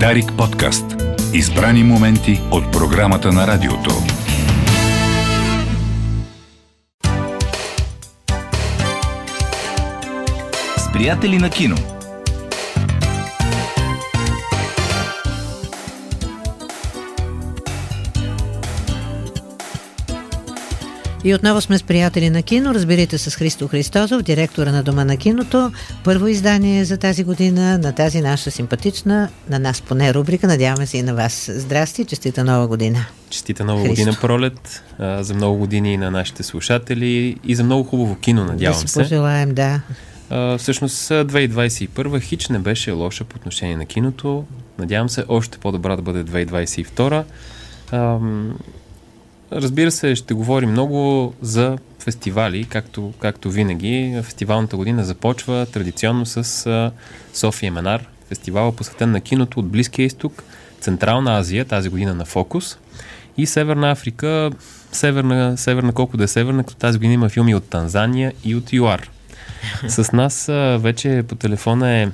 Дарик подкаст. Избрани моменти от програмата на радиото. С приятели на кино. И отново сме с приятели на кино. Разберете с Христо Христозов, директора на Дома на киното. Първо издание за тази година на тази наша симпатична, на нас поне рубрика. Надяваме се и на вас. Здрасти, честита нова година. Честита нова Христо. година пролет, а, за много години на нашите слушатели и за много хубаво кино, надявам да се. Да си пожелаем, да. А, всъщност 2021 хич не беше лоша по отношение на киното. Надявам се още по-добра да бъде 2022. А, Разбира се, ще говорим много за фестивали, както, както винаги. Фестивалната година започва традиционно с София Менар, фестивала посветен на киното от Близкия изток, Централна Азия, тази година на Фокус, и Северна Африка, северна, северна колко да е северна, като тази година има филми от Танзания и от ЮАР. С нас вече по телефона е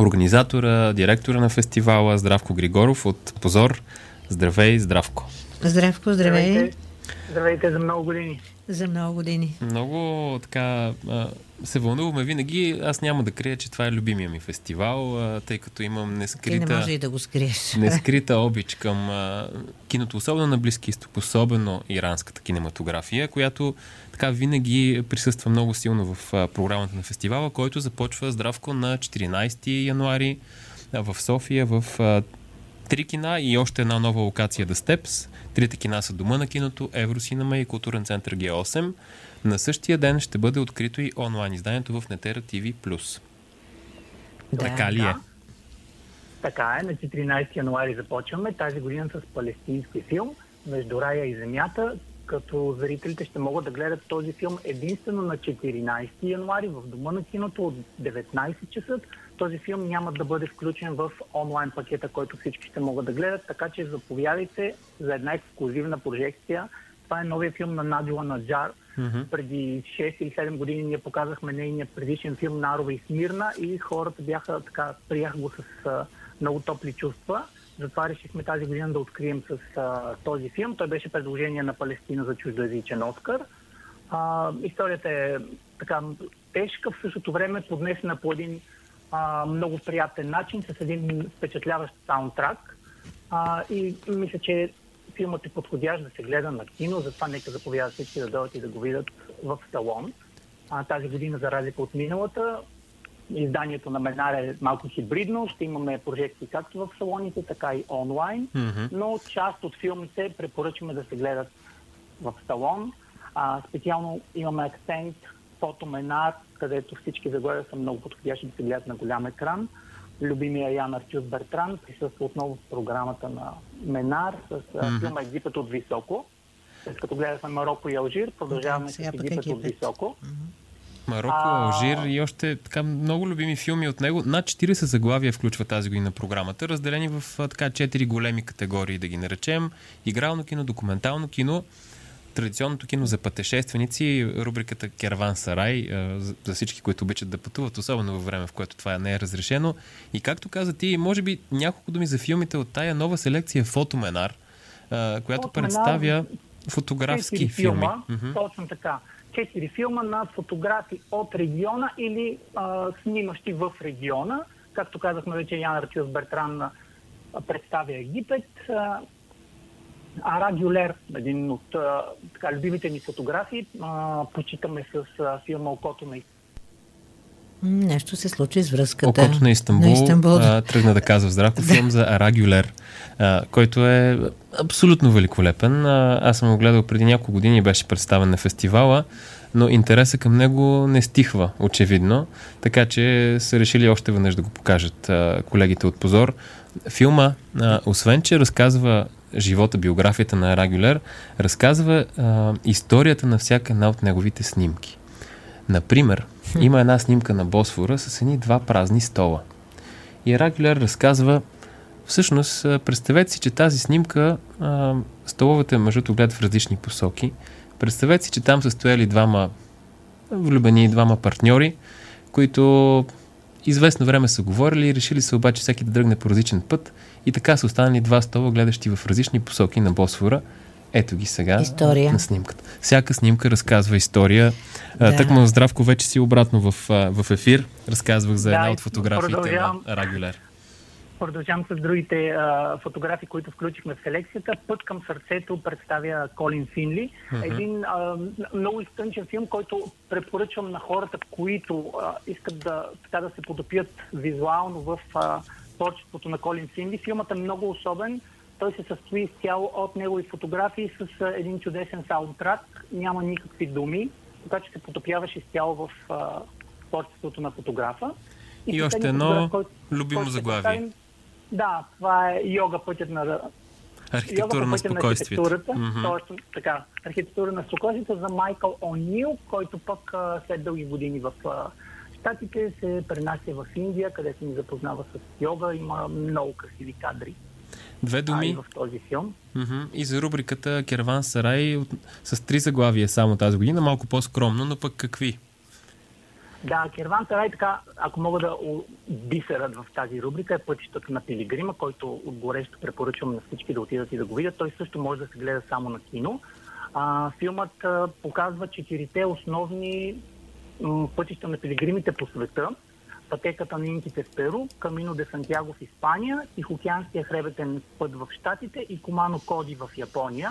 организатора, директора на фестивала Здравко Григоров от Позор. Здравей, Здравко! Здравко, здравей. Здравейте. Здравейте за много години. За много години. Много така се вълнуваме винаги. Аз няма да крия, че това е любимия ми фестивал, тъй като имам нескрита... Ти не може и да го скриеш. Нескрита обич към киното, особено на Близки изток, особено иранската кинематография, която така винаги присъства много силно в програмата на фестивала, който започва здравко на 14 януари в София в три кина и още една нова локация The Steps. Трите кина са Дома на киното, Евросинема и Културен център Г8. На същия ден ще бъде открито и онлайн изданието в Нетера TV+. Да, така ли е? Да. Така е, на 14 януари започваме тази година с палестински филм Между рая и земята, като зрителите ще могат да гледат този филм единствено на 14 януари в Дома на киното от 19 часа. Този филм няма да бъде включен в онлайн пакета, който всички ще могат да гледат, така че заповядайте за една ексклюзивна прожекция. Това е новия филм на Надила Наджар. Mm-hmm. Преди 6 или 7 години ние показахме нейния предишен филм Нарова и Смирна и хората бяха така, приях го с много топли чувства. Затова решихме тази година да открием с а, този филм. Той беше предложение на Палестина за чуждоязичен Оскар. А, историята е така тежка, в същото време поднесена по един а, много приятен начин, с един впечатляващ саундтрак. А, и мисля, че филмът е подходящ да се гледа на кино, затова нека заповядат всички да дойдат и да го видят в салон. А, тази година, за разлика от миналата, изданието на Менар е малко хибридно. Ще имаме прожекции както в салоните, така и онлайн. Mm-hmm. Но част от филмите препоръчваме да се гледат в салон. А, специално имаме акцент фотоменар, където всички заглавия са много подходящи да се гледат на голям екран. Любимия Ян Артюс Бертран присъства отново в програмата на Менар с mm-hmm. филма Египет от високо. След като гледахме Марокко и Алжир, продължаваме с Египет, Египет от високо. Mm-hmm. Марокко, Алжир и още така много любими филми от него. Над 40 заглавия включва тази година програмата, разделени в така 4 големи категории, да ги наречем. Игрално кино, документално кино, традиционното кино за пътешественици, рубриката Керван Сарай, за всички, които обичат да пътуват, особено във време, в което това не е разрешено. И както каза ти, може би няколко думи за филмите от тая нова селекция Фотоменар, която Фотоменар, представя фотографски филми. Филма, Точно така четири филма на фотографи от региона или а, снимащи в региона. Както казахме вече, Ян Артиус Бертран представя Египет. Ара Гюлер, един от а, така, любимите ни фотографии, а, почитаме с а, филма Окото на Нещо се случи с връзката. Окото на Истанбул, на Истанбул. А, тръгна да казва здравко филм за Ара Гюлер, а, който е абсолютно великолепен. А, аз съм го гледал преди няколко години и беше представен на фестивала, но интереса към него не стихва, очевидно. Така че са решили още веднъж да го покажат а, колегите от Позор. Филма, а, освен че разказва живота, биографията на Ара Гюлер, разказва а, историята на всяка една от неговите снимки. Например, има една снимка на Босфора с едни два празни стола. И Рагюлер разказва, всъщност, представете си, че тази снимка, а, столовете мъжът гледат в различни посоки. Представете си, че там са стояли двама влюбени, двама партньори, които Известно време са говорили, решили се обаче всеки да дръгне по различен път и така са останали два стола, гледащи в различни посоки на Босфора. Ето ги сега история. на снимката. Всяка снимка разказва история. Да. Так му Здравко вече си обратно в, в ефир. Разказвах за да, една от фотографиите на Рагюлер. Продължавам с другите а, фотографии, които включихме в селекцията. Път към сърцето представя Колин Финли. Mm-hmm. Един а, много изтънчен филм, който препоръчвам на хората, които а, искат да, така да се подопият визуално в а, творчеството на Колин Финли. Филмът е много особен. Той се състои изцяло от негови фотографии с а, един чудесен саундтрак. Няма никакви думи, така че се потопяваш изцяло в а, творчеството на фотографа. И, и още едно любимо заглавие. Да, това е йога пътят на Архитектура на спокойствието. Mm-hmm. Точно така. Архитектура на спокойствието за Майкъл О'Нил, който пък след дълги години в Штатите се пренася в Индия, където ни запознава с йога. Има много красиви кадри. Две думи. А, в този филм. Mm-hmm. И за рубриката Керван Сарай с три заглавия само тази година, малко по-скромно, но пък какви? Да, Керван Тарай, така, ако мога да бисерът в тази рубрика е пътищата на Пилигрима, който горещо препоръчвам на всички да отидат и да го видят. Той също може да се гледа само на кино. А, филмът а, показва четирите основни м, пътища на пилигримите по света. Пътеката на инките в Перу, Камино де Сантьяго в Испания, Тихоокеанския хребетен път в Штатите и Комано Коди в Япония.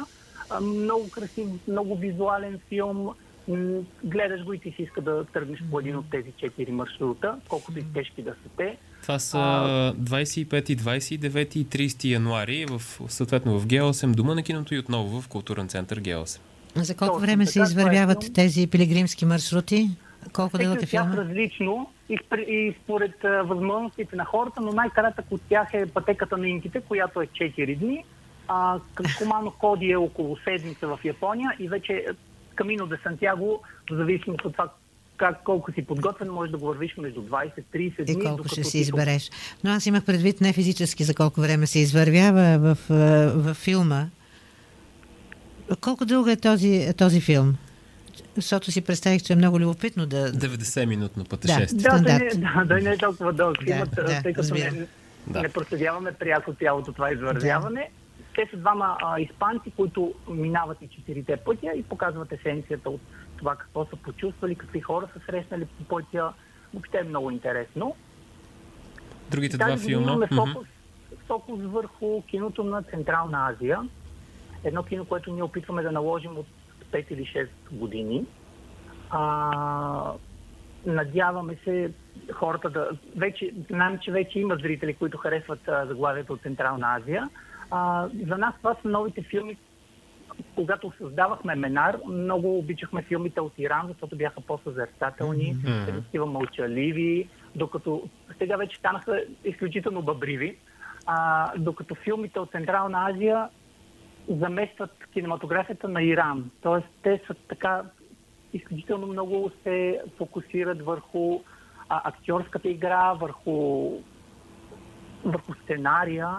Много красив, много визуален филм гледаш го и ти си иска да тръгнеш по един от тези четири маршрута, колкото и тежки да са те. Това са 25, 29 и 30 януари, в, съответно в Г8, Дома на киното и отново в културен център Г8. За колко време се извървяват е тези пилигримски маршрути? Колко дълъг е филма? различно и, и според а, възможностите на хората, но най-кратък от тях е пътеката на инките, която е 4 дни. А, Комано Коди е около седмица в Япония и вече Камино де Сантьяго, в зависимост от това как, колко си подготвен, може да го вървиш между 20-30 дни. И колко ще си избереш. Но аз имах предвид не физически за колко време се извървява в, в, в филма. Колко дълго е този, този филм? Защото си представих, че е много любопитно да... 90-минутно пътешествие. Да, да, не, да, да, не е толкова дълъг филмът, да, тъй като не, да. не проследяваме пряко цялото това извървяване. Да те са двама а, испанци, които минават и четирите пътя и показват есенцията от това какво са почувствали, какви хора са срещнали по пътя. Въобще е много интересно. Другите два филма? Имаме фокус, фокус върху киното на Централна Азия. Едно кино, което ние опитваме да наложим от 5 или 6 години. А, надяваме се хората да... Вече, знаем, че вече има зрители, които харесват а, заглавието от Централна Азия. А, за нас това са новите филми. Когато създавахме Менар, много обичахме филмите от Иран, защото бяха по-съзерцателни, mm-hmm. такива мълчаливи, докато сега вече станаха изключително бъбриви. А, докато филмите от Централна Азия заместват кинематографията на Иран. Тоест, те са така изключително много се фокусират върху а, актьорската игра, върху, върху сценария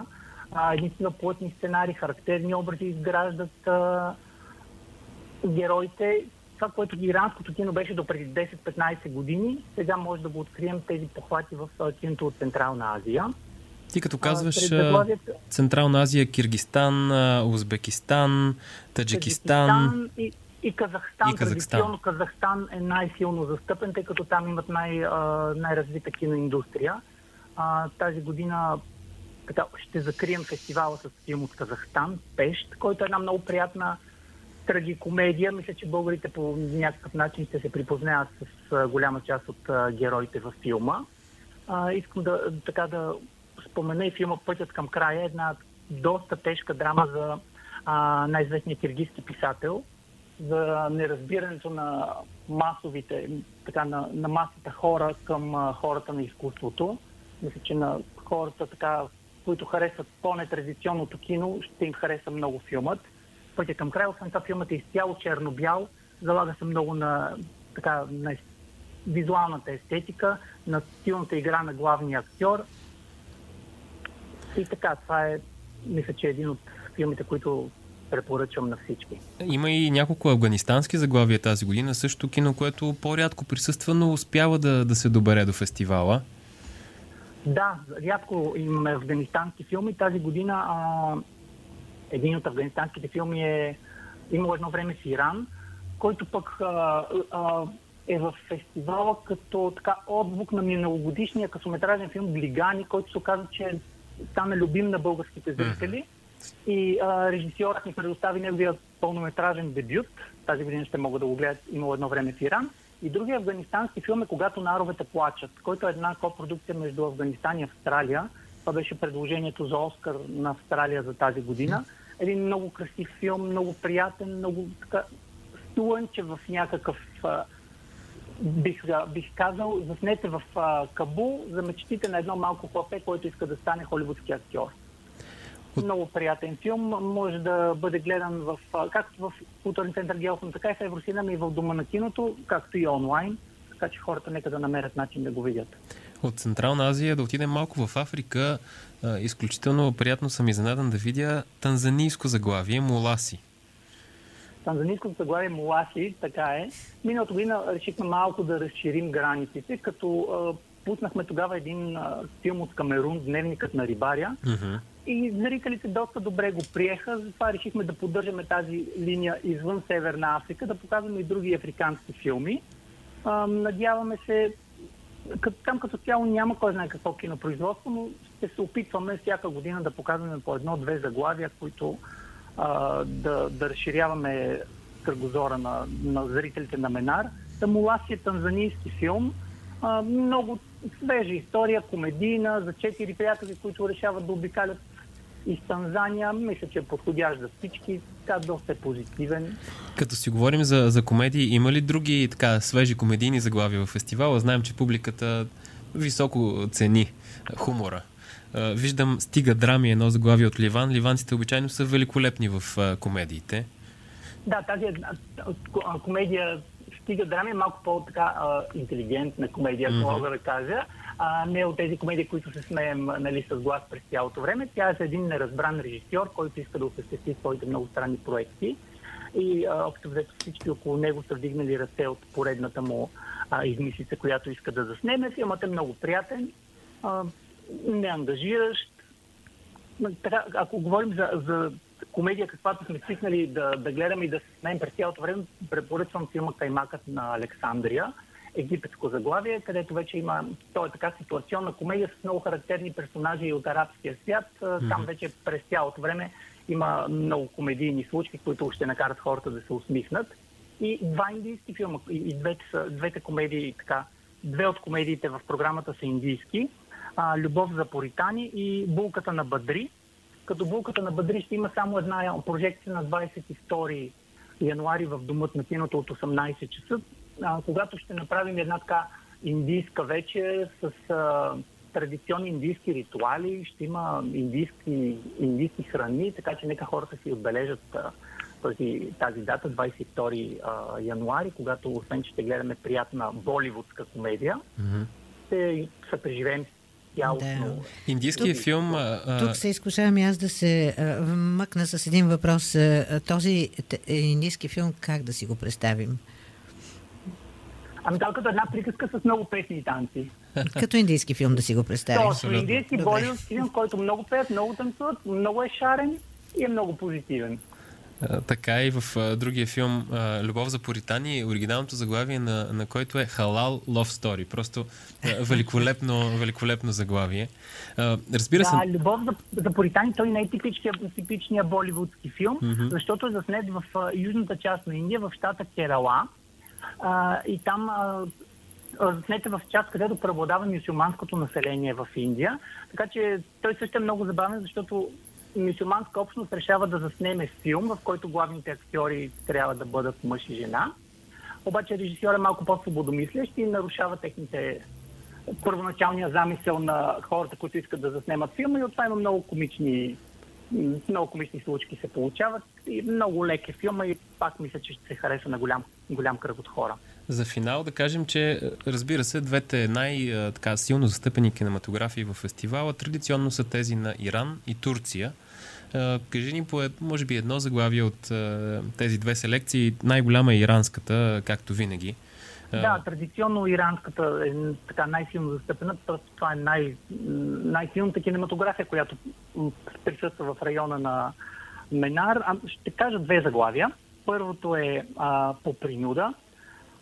а, единствено плътни сценари, характерни образи изграждат а, героите. Това, което иранското кино беше до преди 10-15 години, сега може да го открием тези похвати в киното от Централна Азия. Ти като казваш а, Централна Азия, Киргистан, Узбекистан, Таджикистан... И, и Казахстан. И Казахстан. Традиционно Казахстан е най-силно застъпен, тъй като там имат най, най-развита киноиндустрия. А, тази година така, ще закрием фестивала с филм от Казахстан, Пещ, който е една много приятна трагикомедия. Мисля, че българите по някакъв начин ще се припознаят с голяма част от героите във филма. А, искам да, така да спомена и филма Пътят към края, една доста тежка драма за а, най-известния киргизски писател, за неразбирането на масовите, така, на, на масата хора към а, хората на изкуството. Мисля, че на хората така които харесват по-нетрадиционното кино, ще им хареса много филмът. Пътя към края, освен това филмът е изцяло черно-бял, залага се много на, така, на визуалната естетика, на силната игра на главния актьор. И така, това е, мисля, че е един от филмите, които препоръчвам на всички. Има и няколко афганистански заглавия тази година, също кино, което по-рядко присъства, но успява да, да се добере до фестивала. Да, рядко имаме афганистански филми. Тази година а, един от афганистанските филми е имало едно време с Иран, който пък а, а, е в фестивала като така отзвук на миналогодишния късометражен филм Блигани, който се оказа, че стана любим на българските зрители. И а, режисьорът ни предостави неговия пълнометражен дебют. Тази година ще могат да го гледат. Имало едно време в Иран. И другия афганистански филм е Когато наровете плачат, който е една копродукция между Афганистан и Австралия. Това беше предложението за Оскар на Австралия за тази година. Един много красив филм, много приятен, много така стулънче в някакъв бих, бих казал, заснете в а, Кабул за мечтите на едно малко хлапе, който иска да стане холивудски актьор. Много приятен филм. Може да бъде гледан в, както в културен център Гелфон, така и в Евросинема и в Дома на киното, както и онлайн. Така че хората нека да намерят начин да го видят. От Централна Азия да отидем малко в Африка. Изключително приятно съм изненадан да видя танзанийско заглавие Моласи танзанийското заглавие Муласи, така е. Миналата година решихме малко да разширим границите, като а, пуснахме тогава един а, филм от Камерун, Дневникът на рибаря. Uh-huh. И зрителите доста добре го приеха, затова решихме да поддържаме тази линия извън Северна Африка, да показваме и други африкански филми. А, надяваме се, като, там като цяло няма кой знае какво кинопроизводство, но ще се опитваме всяка година да показваме по едно-две заглавия, които а, да, да разширяваме кръгозора на, на зрителите на Менар. Тамуласи танзанийски филм, а, много свежа история, комедийна, за четири приятели, които решават да обикалят из Танзания. Мисля, че е подходящ за всички. Така доста е позитивен. Като си говорим за, за комедии, има ли други така свежи комедийни заглавия в фестивала? Знаем, че публиката високо цени хумора виждам стига драми едно заглавие от Ливан. Ливанците обичайно са великолепни в комедиите. Да, тази една комедия стига драми е малко по-така интелигентна комедия, mm-hmm. мога да кажа. А, не от тези комедии, които се смеем нали, с глас през цялото време. Тя е един неразбран режисьор, който иска да осъществи своите много странни проекти. И общо взето всички около него са вдигнали ръце от поредната му а, измислица, която иска да заснеме. Филмът е много приятен. А, неангажиращ. Така, ако говорим за, за комедия, каквато сме свикнали да, да гледаме и да се знаем през цялото време, препоръчвам филма Каймакът на Александрия, египетско заглавие, където вече има, то е така ситуационна комедия с много характерни персонажи от арабския свят. Mm-hmm. Там вече през цялото време има много комедийни случки, които ще накарат хората да се усмихнат. И два индийски филма, и двете, са, двете комедии, така, две от комедиите в програмата са индийски а, Любов за поритани и Булката на Бадри. Като Булката на Бадри ще има само една прожекция на 22 януари в Домът на киното от 18 часа, а, когато ще направим една така индийска вечер с а, традиционни индийски ритуали, ще има индийски, индийски храни, така че нека хората си отбележат а, тази, тази дата, 22 а, януари, когато освен, че ще гледаме приятна боливудска комедия, mm-hmm. ще се преживеем Да. Индийският филм... А... Тук се изкушавам аз да се а, мъкна с един въпрос. А, този е, индийски филм как да си го представим? Ами да, като една приказка с много песни и танци. Като индийски филм да си го представим. Точно, индийски боливудски филм, който много пеят, много танцуват, много е шарен и е много позитивен така и в а, другия филм а, Любов за Поритани, оригиналното заглавие на, на който е Халал Love Story. Просто а, великолепно, великолепно заглавие. А, разбира се. Да, Любов за, за Поритани, той не е типичния, типичния боливудски филм, mm-hmm. защото е заснет в а, южната част на Индия, в щата Керала. А, и там а, заснете в част, където преобладава мюсюлманското население в Индия. Така че той също е много забавен, защото мусулманска общност решава да заснеме филм, в който главните актьори трябва да бъдат мъж и жена. Обаче режисьор е малко по-свободомислящ и нарушава техните първоначалния замисъл на хората, които искат да заснемат филма и от това има много комични много комични случки се получават и много лек е филма и пак мисля, че ще се хареса на голям, голям кръг от хора. За финал да кажем, че разбира се, двете най-силно застъпени кинематографии в фестивала традиционно са тези на Иран и Турция – кажи ни по, може би, едно заглавие от тези две селекции. Най-голяма е иранската, както винаги. Да, традиционно иранската е така най-силно застъпена, това е най- най-силната кинематография, която присъства в района на Менар. А, ще кажа две заглавия. Първото е а, по принуда.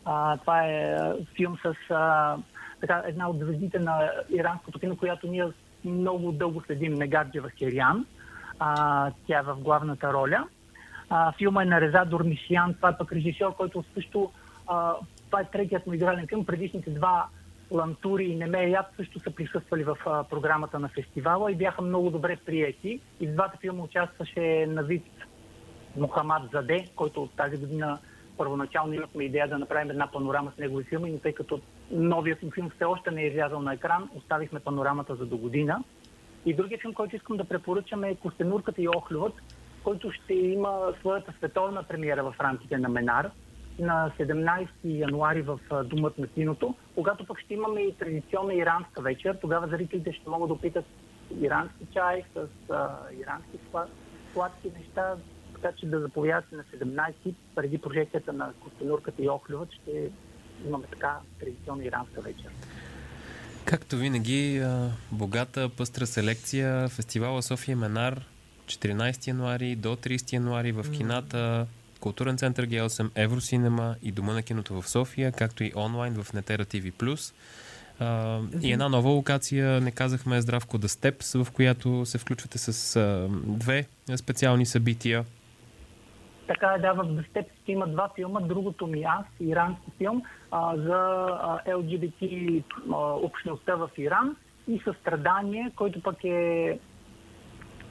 А, това е филм с а, така, една от звездите на иранското кино, която ние много дълго следим, Мегаджева Хериан. А, тя е в главната роля. А, филма е на Реза Дормишиян, това е пък режисьор, който също а, това е третият му игрален филм. Предишните два Лантури и Немеят също са присъствали в а, програмата на фестивала и бяха много добре приети. И в двата филма участваше Навид Мухамад Заде, който от тази година първоначално имахме идея да направим една панорама с негови филми, но тъй като новият му филм все още не е излязъл на екран, оставихме панорамата за до година. И другия филм, който искам да препоръчам е Костенурката и Охлювът, който ще има своята световна премиера в рамките на Менар на 17 януари в Думът на киното, когато пък ще имаме и традиционна иранска вечер. Тогава зрителите ще могат да опитат ирански чай с а, ирански сладки неща, така че да заповядате на 17 преди прожекцията на Костенурката и Охлювът ще имаме така традиционна иранска вечер. Както винаги, богата, пъстра селекция, фестивала София Менар, 14 януари до 30 януари в кината, Културен център Г8, Евросинема и Дома на киното в София, както и онлайн в Нетера TV+. Uh, и една нова локация, не казахме Здравко да Степс, в която се включвате с uh, две специални събития. Така е, да, в The Steps има два филма. Другото ми аз, ирански филм, а, за а, LGBT а, общността в Иран и състрадание, който пък е...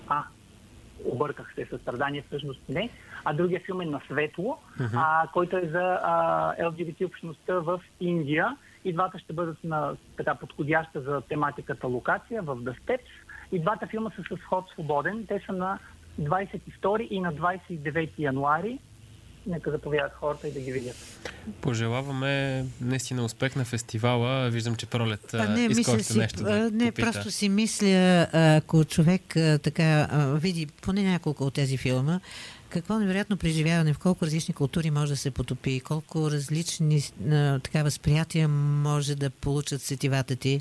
А, обърках се, състрадание всъщност не. А другия филм е На светло, uh-huh. а, който е за а, LGBT общността в Индия. И двата ще бъдат на така подходяща за тематиката локация в The Steps. И двата филма са с ход свободен. Те са на 22 и на 29 януари. Нека заповядат хората и да ги видят. Пожелаваме наистина успех на фестивала. Виждам, че пролет а, не, иска още си, нещо да Не, попита. просто си мисля, ако човек така види поне няколко от тези филма, какво невероятно преживяване, в колко различни култури може да се потопи, колко различни така възприятия може да получат сетивата ти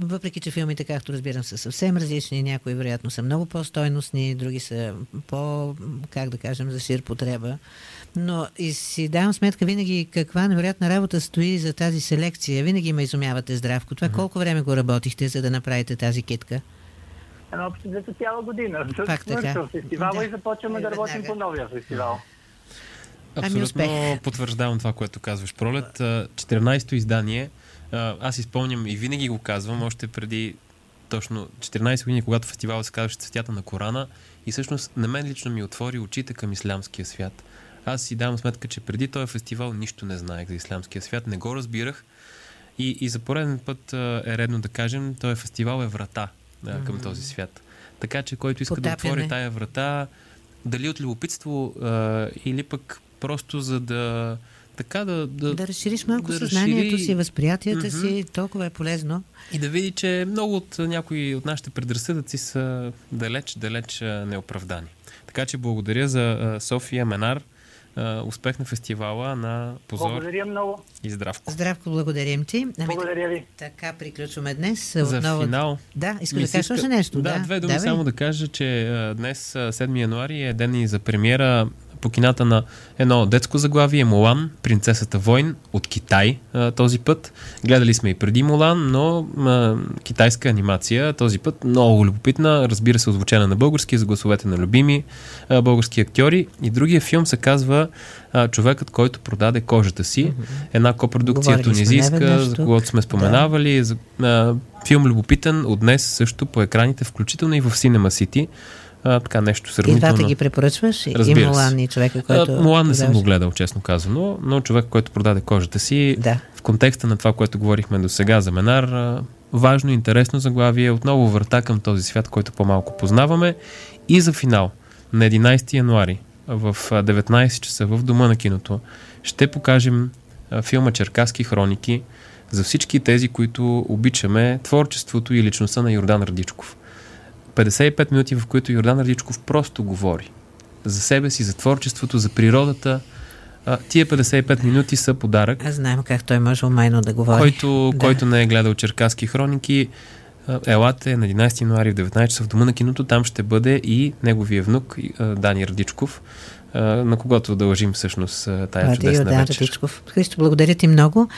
въпреки, че филмите, както разбирам, са съвсем различни, някои вероятно са много по-стойностни, други са по, как да кажем, за шир потреба. Но и си давам сметка винаги каква невероятна работа стои за тази селекция. Винаги ме изумявате, Здравко. Това колко време го работихте, за да направите тази китка? Едно общо за цяла година. Пак така. фестивала да. и започваме да работим по новия фестивал. Абсолютно ами потвърждавам това, което казваш. Пролет, 14-то издание аз изпълням и винаги го казвам, още преди точно 14 години, когато фестивалът се казваше Цветята на Корана и всъщност на мен лично ми отвори очите към ислямския свят. Аз си давам сметка, че преди този фестивал нищо не знаех за ислямския свят, не го разбирах и, и за пореден път е редно да кажем, този фестивал е врата а, към mm-hmm. този свят. Така че който иска Потапяне. да отвори тая врата, дали от любопитство а, или пък просто за да така да... Да, да разшириш малко да съзнанието разшири... си, възприятията mm-hmm. си, толкова е полезно. И да види, че много от някои от нашите предразсъдъци са далеч, далеч неоправдани. Така че благодаря за София Менар. Успех на фестивала на Позор. Благодаря много. И здравко. Здравко, благодарим ти. Ами, благодаря ви. Така приключваме днес. За отново... финал. Да, искам да кажа още нещо. Да, да, две думи да, само да кажа, че днес, 7 януари, е ден и за премиера по кината на едно детско заглавие Мулан, принцесата Войн от Китай този път. Гледали сме и преди Мулан, но китайска анимация този път много любопитна, разбира се озвучена на български, за гласовете на любими български актьори. И другия филм се казва Човекът, който продаде кожата си. Една копродукция тунизийска, за когото сме споменавали. Да. Филм любопитен от днес също по екраните, включително и в Cinema City а, така нещо сравнително. И двата ги препоръчваш? Разбира и Мулан и човека, който... А, Мулан не съм го гледал, честно казано, но човек, който продаде кожата си, да. в контекста на това, което говорихме до сега за Менар, важно и интересно заглавие, отново върта към този свят, който по-малко познаваме. И за финал, на 11 януари, в 19 часа в Дома на киното, ще покажем филма Черкаски хроники за всички тези, които обичаме творчеството и личността на Йордан Радичков. 55 минути, в които Йордан Радичков просто говори за себе си, за творчеството, за природата, А, тия 55 минути са подарък. Аз знаем как той може умайно да говори. Който, да. който не е гледал черкаски хроники, елате на 11 януари в 19 часа в Дома на киното. Там ще бъде и неговия внук Дани Радичков, на когото дължим всъщност тая Радио, чудесна да, вечер. Радичков. Христо, благодаря ти много.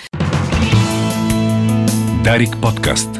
Дарик подкаст.